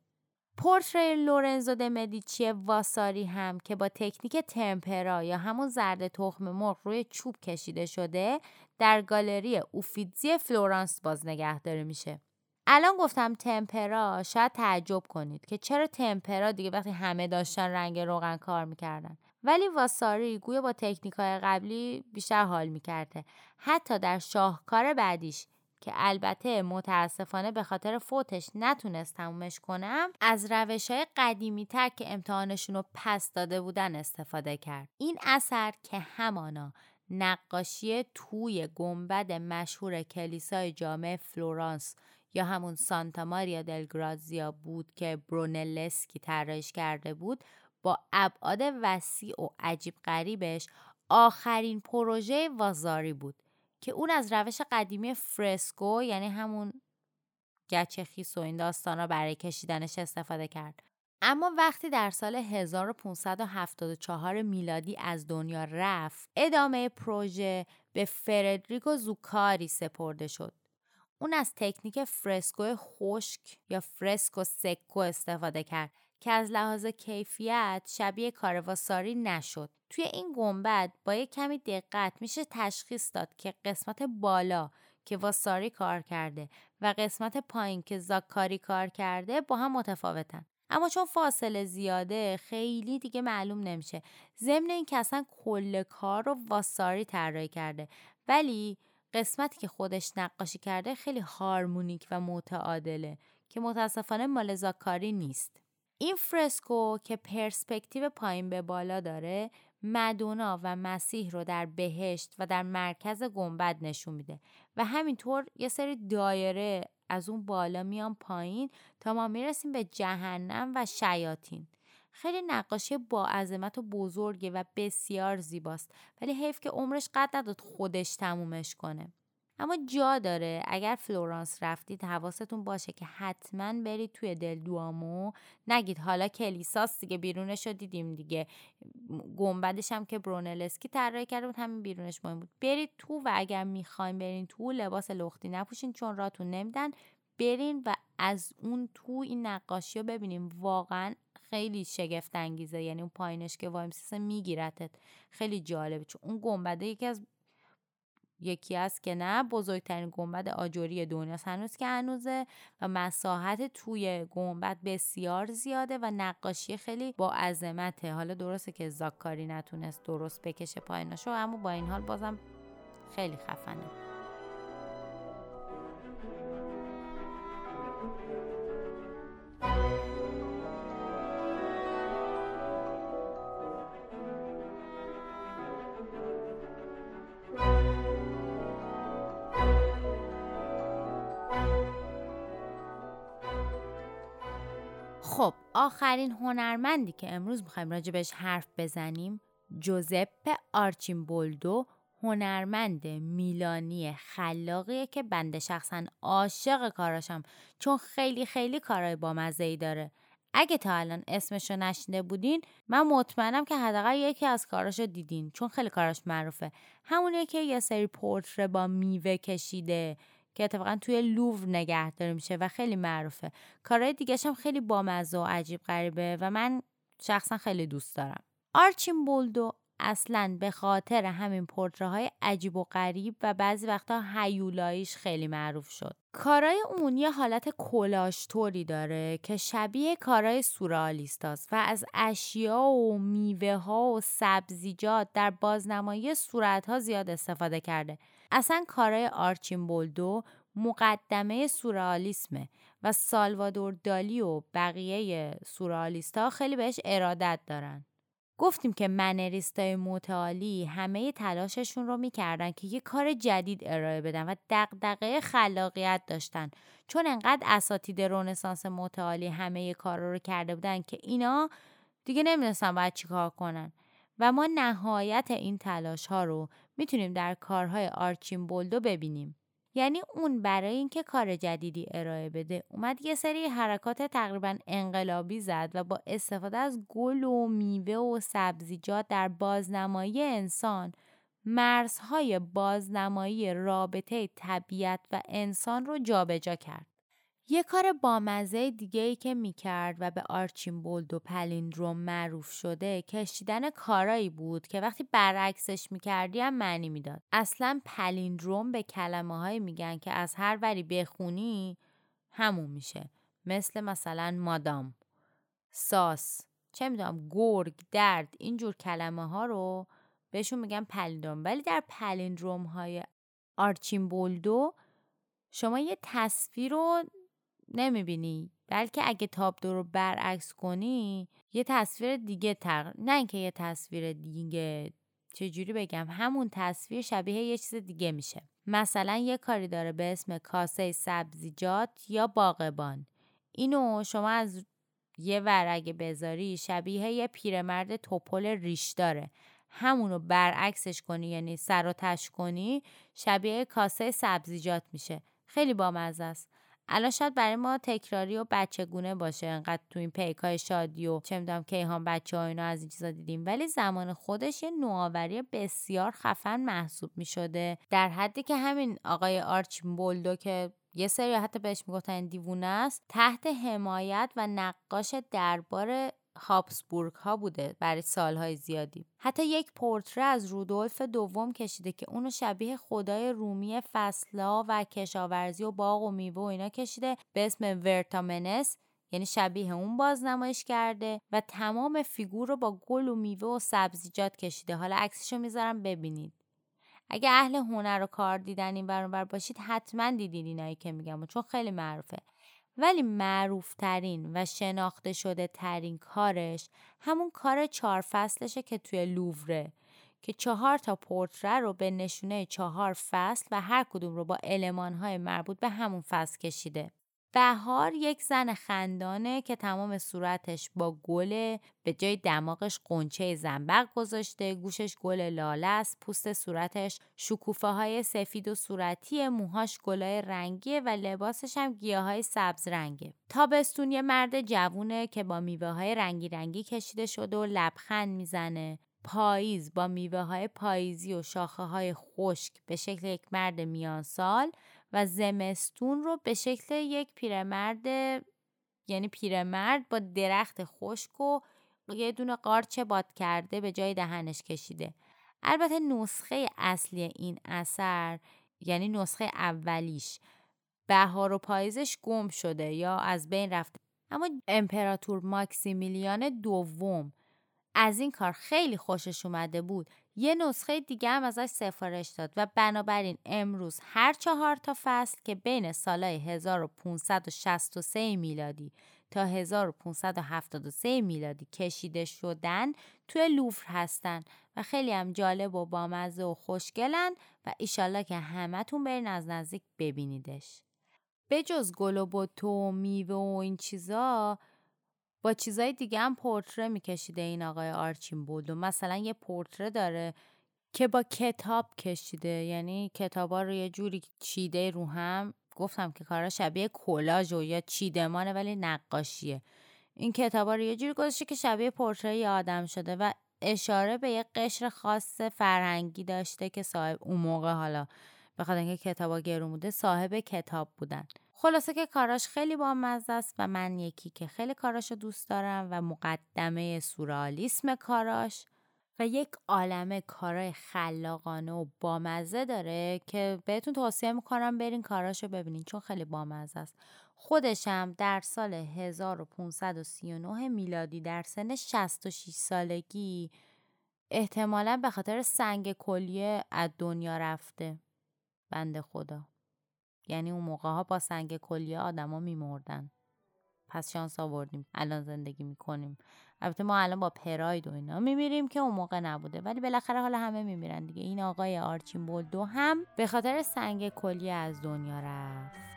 A: پورتری لورنزو د مدیچی واساری هم که با تکنیک تمپرا یا همون زرد تخم مرغ روی چوب کشیده شده در گالری اوفیتزی فلورانس باز نگهداری میشه. الان گفتم تمپرا شاید تعجب کنید که چرا تمپرا دیگه وقتی همه داشتن رنگ روغن کار می‌کردن ولی واساری گویا با تکنیک های قبلی بیشتر حال می‌کرده. حتی در شاهکار بعدیش که البته متاسفانه به خاطر فوتش نتونست تمومش کنم از روش های قدیمی تر که امتحانشون رو پس داده بودن استفاده کرد. این اثر که همانا نقاشی توی گنبد مشهور کلیسای جامع فلورانس یا همون سانتا ماریا دل گرازیا بود که برونلسکی طراحیش کرده بود با ابعاد وسیع و عجیب غریبش آخرین پروژه وازاری بود که اون از روش قدیمی فرسکو یعنی همون گچ خیس و این داستان برای کشیدنش استفاده کرد. اما وقتی در سال 1574 میلادی از دنیا رفت ادامه پروژه به فردریکو زوکاری سپرده شد. اون از تکنیک فرسکو خشک یا فرسکو سکو استفاده کرد. که از لحاظ کیفیت شبیه کارواساری نشد. توی این گنبد با یک کمی دقت میشه تشخیص داد که قسمت بالا که واساری کار کرده و قسمت پایین که زاکاری کار کرده با هم متفاوتن. اما چون فاصله زیاده خیلی دیگه معلوم نمیشه ضمن این که اصلا کل کار رو واساری طراحی کرده ولی قسمتی که خودش نقاشی کرده خیلی هارمونیک و متعادله که متاسفانه مال زاکاری نیست این فرسکو که پرسپکتیو پایین به بالا داره مدونا و مسیح رو در بهشت و در مرکز گنبد نشون میده و همینطور یه سری دایره از اون بالا میان پایین تا ما می‌رسیم به جهنم و شیاطین. خیلی نقاشی با عظمت و بزرگه و بسیار زیباست. ولی حیف که عمرش قد نداد خودش تمومش کنه. اما جا داره. اگر فلورانس رفتید حواستون باشه که حتما برید توی دل دوامو نگید حالا کلیساس دیگه بیرونش رو دیدیم دیگه. گنبدش هم که برونلسکی طراحی کرده بود همین بیرونش مهم بود. برید تو و اگر می‌خواین برین تو لباس لختی نپوشین چون راتون نمیدن. برین و از اون تو این نقاشی رو ببینیم. واقعا خیلی شگفت انگیزه یعنی اون پایینش که وای میگیرتت. خیلی جالبه. چون اون گنبده یکی از یکی است که نه بزرگترین گنبد آجوری دنیاست هنوز که هنوزه و مساحت توی گنبد بسیار زیاده و نقاشی خیلی با عظمته. حالا درسته که زاکاری نتونست درست بکشه پاییناشو اما با این حال بازم خیلی خفنه. آخرین هنرمندی که امروز می‌خوایم راجبش حرف بزنیم جوزپ آرچیمبولدو هنرمند میلانی خلاقیه که بنده شخصا عاشق کاراشم چون خیلی خیلی کارهای بامزه ای داره. اگه تا الان اسمش رو نشنده بودین من مطمئنم که حداقل یکی از کاراشو دیدین چون خیلی کاراش معروفه. همونیه که یه سری پورتره با میوه کشیده. که اتفاقا توی لوور نگهداری میشه و خیلی معروفه. کارهای دیگه هم خیلی بامزه و عجیب غریبه و من شخصا خیلی دوست دارم. آرچین بولدو اصلا به خاطر همین پورتره های عجیب و غریب و بعضی وقتا هیولاییش خیلی معروف شد. کارای اون یه حالت طوری داره که شبیه کارای سورالیستاست و از اشیا و میوه ها و سبزیجات در بازنمایی صورت ها زیاد استفاده کرده. اصلا کارای آرچیمبولدو مقدمه سورالیسمه و سالوادور دالی و بقیه سورالیستا خیلی بهش ارادت دارن. گفتیم که منریستای متعالی همه تلاششون رو می‌کردن که یه کار جدید ارائه بدن و دقدقه خلاقیت داشتن. چون انقدر اساتید رونسانس متعالی همه کار رو کرده بودن که اینا دیگه نمی‌دونستن باید چیکار کنن. و ما نهایت این تلاش ها رو می‌تونیم در کارهای آرچیمبولدو ببینیم یعنی اون برای اینکه کار جدیدی ارائه بده اومد یه سری حرکات تقریبا انقلابی زد و با استفاده از گل و میوه و سبزیجات در بازنمایی انسان مرزهای بازنمایی رابطه طبیعت و انسان رو جابجا کرد. یه کار بامزه دیگه ای که می‌کرد و به آرچیمبولدو palindrome معروف شده کشیدن کارایی بود که وقتی برعکسش می‌کردی هم معنی می‌داد. اصلا palindrome به کلمه های میگن که از هر وری بخونی همون میشه. مثل مثلا مادام، ساس، چه می‌دونم گرگ، درد اینجور کلمه ها رو بهشون میگن palindrome ولی در palindrome های آرچیمبولدو شما یه تصویر رو نمی‌بینی. بلکه اگه تابلو رو برعکس کنی یه تصویر دیگه تق... نه اینکه یه تصویر دیگه چجوری بگم همون تصویر شبیه یه چیز دیگه میشه. مثلا یه کاری داره به اسم کاسه سبزیجات یا باغبان. اینو شما از یه ورقه بذاری شبیه یه پیرمرد توپل ریش داره. همونو برعکسش کنی یعنی سر و تش کنی شبیه کاسه سبزیجات میشه. خیلی بامزه است. الان شاید برای ما تکراری و بچگونه باشه انقدر تو این پیک های شادی و چه می‌دونم کیهان بچه ها اینا از این چیزا دیدیم. ولی زمان خودش یه نوآوری بسیار خفن محسوب می شده در حدی که همین آقای آرچ بولدو که یه سری حتی بهش می‌گفتن دیوونه است تحت حمایت و نقاش دربار هابسبورگ ها بوده برای سالهای زیادی. حتی یک پورتره از رودولف دوم کشیده که اونو شبیه خدای رومی فصلا و کشاورزی و باغ و میوه و اینا کشیده به اسم ورتامنس یعنی شبیه اون بازنمایش کرده و تمام فیگور رو با گل و میوه و سبزیجات کشیده. حالا عکسشو می‌ذارم ببینید. اگه اهل هنر و کار دیدن این برون بر باشید حتما دیدین اینایی که میگم چون خیلی معروفه. ولی معروف ترین و شناخته شده ترین کارش همون کار چهار فصلشه که توی لووره که چهار تا پورتره رو به نشونه چهار فصل و هر کدوم رو با علمانهای مربوط به همون فصل کشیده. بهار یک زن خندانه که تمام صورتش با گل به جای دماغش قنچه زنبق گذاشته گوشش گل لاله است پوست صورتش شکوفه های سفید و صورتی موهاش گلای رنگیه و لباسش هم گیاه های سبز رنگه تابستون یه مرد جوونه که با میوه های رنگی رنگی کشیده شده و لبخند می‌زنه. پاییز با میوه های پاییزی و شاخه های خشک به شکل یک مرد میان سال و زمستون رو به شکل یک پیرمرد یعنی پیرمرد با درخت خشک و یه دونه قارچ باد کرده به جای دهنش کشیده. البته نسخه اصلی این اثر یعنی نسخه اولیش بهار و پاییزش گم شده یا از بین رفته. اما امپراتور ماکسیمیلیان دوم از این کار خیلی خوشش اومده بود یه نسخه دیگه هم ازش سفارش داد و بنابراین امروز هر چهار تا فصل که بین سالهای 1563 میلادی تا 1573 میلادی کشیده شدن توی لوفر هستن و خیلی هم جالب و بامزه و خوشگلن و ایشالله که همتون برین از نزدیک ببینیدش. به جز گل و میوه و این چیزا با چیزای دیگه هم پورتره میکشیده این آقای آرچین بود و مثلا یه پورتره داره که با کتاب کشیده. یعنی کتابا رو یه جوری چیده رو هم. گفتم که کارا شبیه کلاژ و یا چیدمانه ولی نقاشیه. این کتابا رو یه جوری گذاشته که شبیه پورتره آدم شده و اشاره به یه قشر خاص فرهنگی داشته که صاحب اون موقع حالا بخاطر اینکه کتابا گرون بوده صاحب کتاب بودن. خلاصه که کاراش خیلی بامزه است و من یکی که خیلی کاراشو دوست دارم و مقدمه سورالیسم کاراش و یک عالمه کارای خلاقانه و بامزه داره که بهتون توصیه می‌کنم برین کاراشو ببینین چون خیلی بامزه است. خودشم در سال 1539 میلادی در سن 66 سالگی احتمالا به خاطر سنگ کلیه از دنیا رفته. بنده خدا. یعنی اون موقع ها با سنگ کلیه آدما میمردن. پس شانس آوردیم الان زندگی می‌کنیم. البته ما الان با پراید و اینا میمیریم که اون موقع نبوده. ولی بالاخره حالا همه میمیرن دیگه. این آقای آرچین بولدو هم به خاطر سنگ کلیه از دنیا رفت.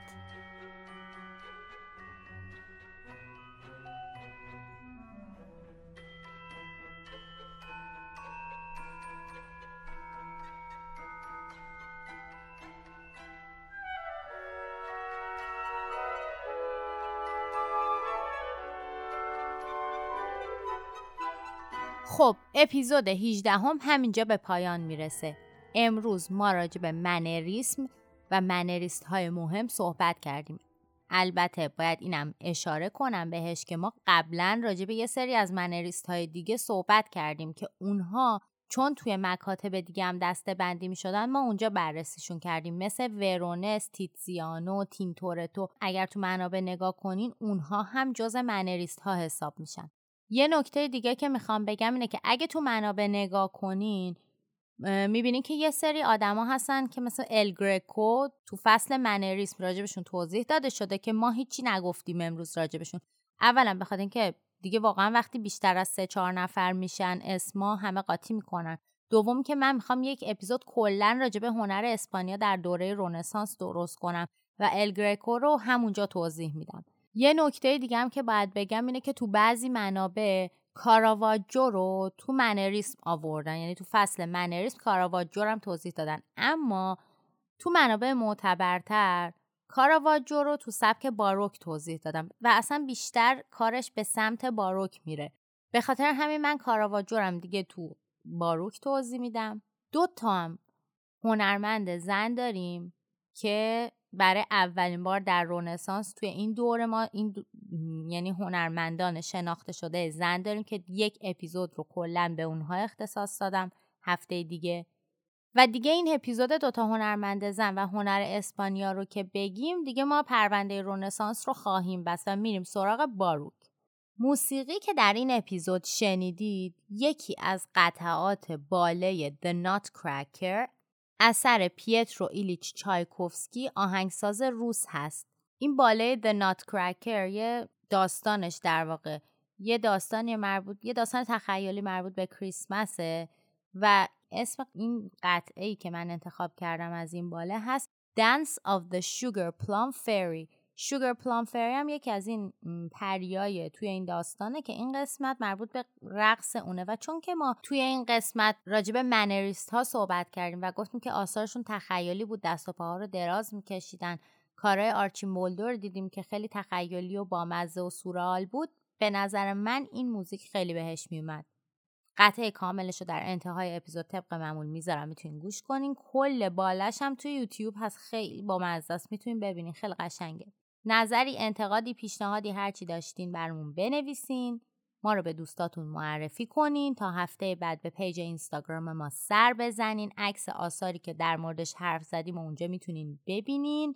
A: خب اپیزود 18 هم همینجا به پایان می‌رسه. امروز ما راجع به منریسم و منریست های مهم صحبت کردیم. البته باید اینم اشاره کنم بهش که ما قبلا راجع به یه سری از منریست های دیگه صحبت کردیم که اونها چون توی مکاتب دیگه هم دسته بندی می شدن ما اونجا بررسیشون کردیم. مثل ورونس، تیتزیانو، تینتورتو. اگر تو منابع نگاه کنین اونها هم جز منریست ها حساب میشن. یه نکته دیگه که می‌خوام بگم اینه که اگه تو منابع نگاه کنین می‌بینین که یه سری آدما هستن که مثل الگرکو تو فصل منریسم راجبشون توضیح داده شده که ما هیچی نگفتیم امروز راجبشون. اولا بخاطر اینکه دیگه واقعا وقتی بیشتر از سه چهار نفر میشن اسما همه قاطی می‌کنن. دوم که من می‌خوام یک اپیزود کلا راجب هنر اسپانیا در دوره رونسانس درست کنم و الگرکو رو همونجا توضیح میدم. یه نکته دیگه هم که باید بگم اینه که تو بعضی منابع کاراواجو رو تو منریسم آوردن. یعنی تو فصل منریسم کاراواجو رو هم توضیح دادن. اما تو منابع معتبرتر کاراواجو رو تو سبک باروک توضیح دادم و اصلا بیشتر کارش به سمت باروک میره. به خاطر همین من کاراواجو هم دیگه تو باروک توضیح میدم. دو تا هم هنرمند زن داریم که برای اولین بار در رونسانس توی این دوره ما این یعنی هنرمندان شناخته شده زن داریم که یک اپیزود رو کلا به اونها اختصاص دادم هفته دیگه. و دیگه این اپیزود دوتا هنرمند زن و هنر اسپانیا رو که بگیم دیگه ما پرونده رونسانس رو خواهیم بست و میریم سراغ باروک. موسیقی که در این اپیزود شنیدید یکی از قطعات باله The Nutcracker اثر پیترو ایلیچ چایکوفسکی آهنگساز روس هست. این باله The Nutcracker یه داستانش در واقع. یه داستانی مربوط یه داستان تخیلی مربوط به کریسمسه و اسم این قطعه ای که من انتخاب کردم از این باله هست Dance of the Sugar Plum Fairy. شوگر پلام فری هم یکی از این پریای توی این داستانه که این قسمت مربوط به رقص اونه و چون که ما توی این قسمت راجب منریست ها صحبت کردیم و گفتیم که آثارشون تخیلی بود دست و پاها رو دراز میکشیدن. کارهای آرچیمبولدو رو دیدیم که خیلی تخیلی و بامزه و سورئال بود. به نظر من این موزیک خیلی بهش میومد قطعه کاملش رو در انتهای اپیزود طبق معمول می‌ذارم می‌تونین گوش کنین. کل باله‌ش هم توی یوتیوب هست. خیلی باحال است. می‌تونین ببینین. خیلی قشنگه. نظری انتقادی پیشنهادی هرچی داشتین برامون بنویسین. ما رو به دوستاتون معرفی کنین تا هفته بعد به پیج اینستاگرام ما سر بزنین. عکس آثاری که در موردش حرف زدیم و اونجا می‌تونین ببینین.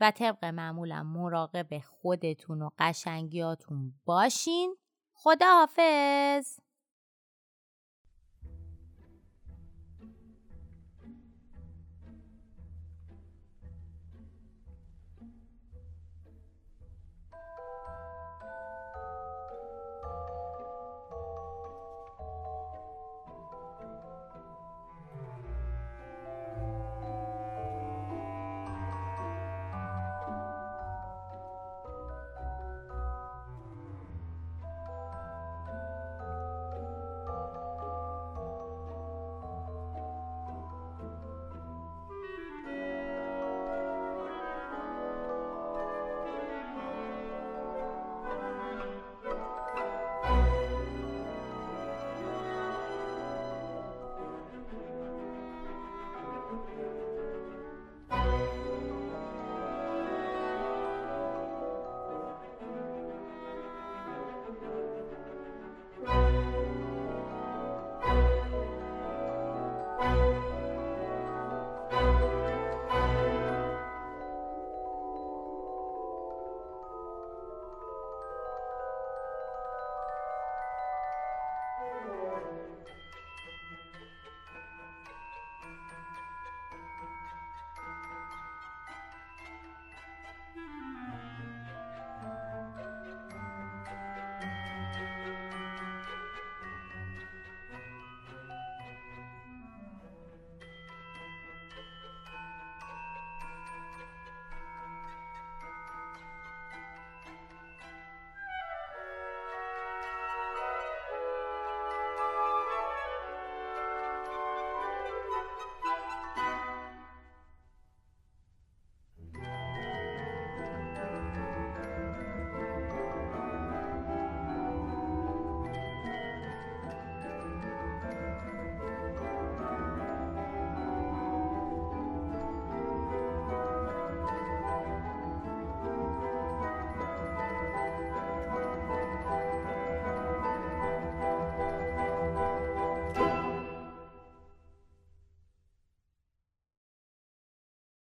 A: و طبق معمولم مراقب خودتون و قشنگیاتون باشین. خدا حافظ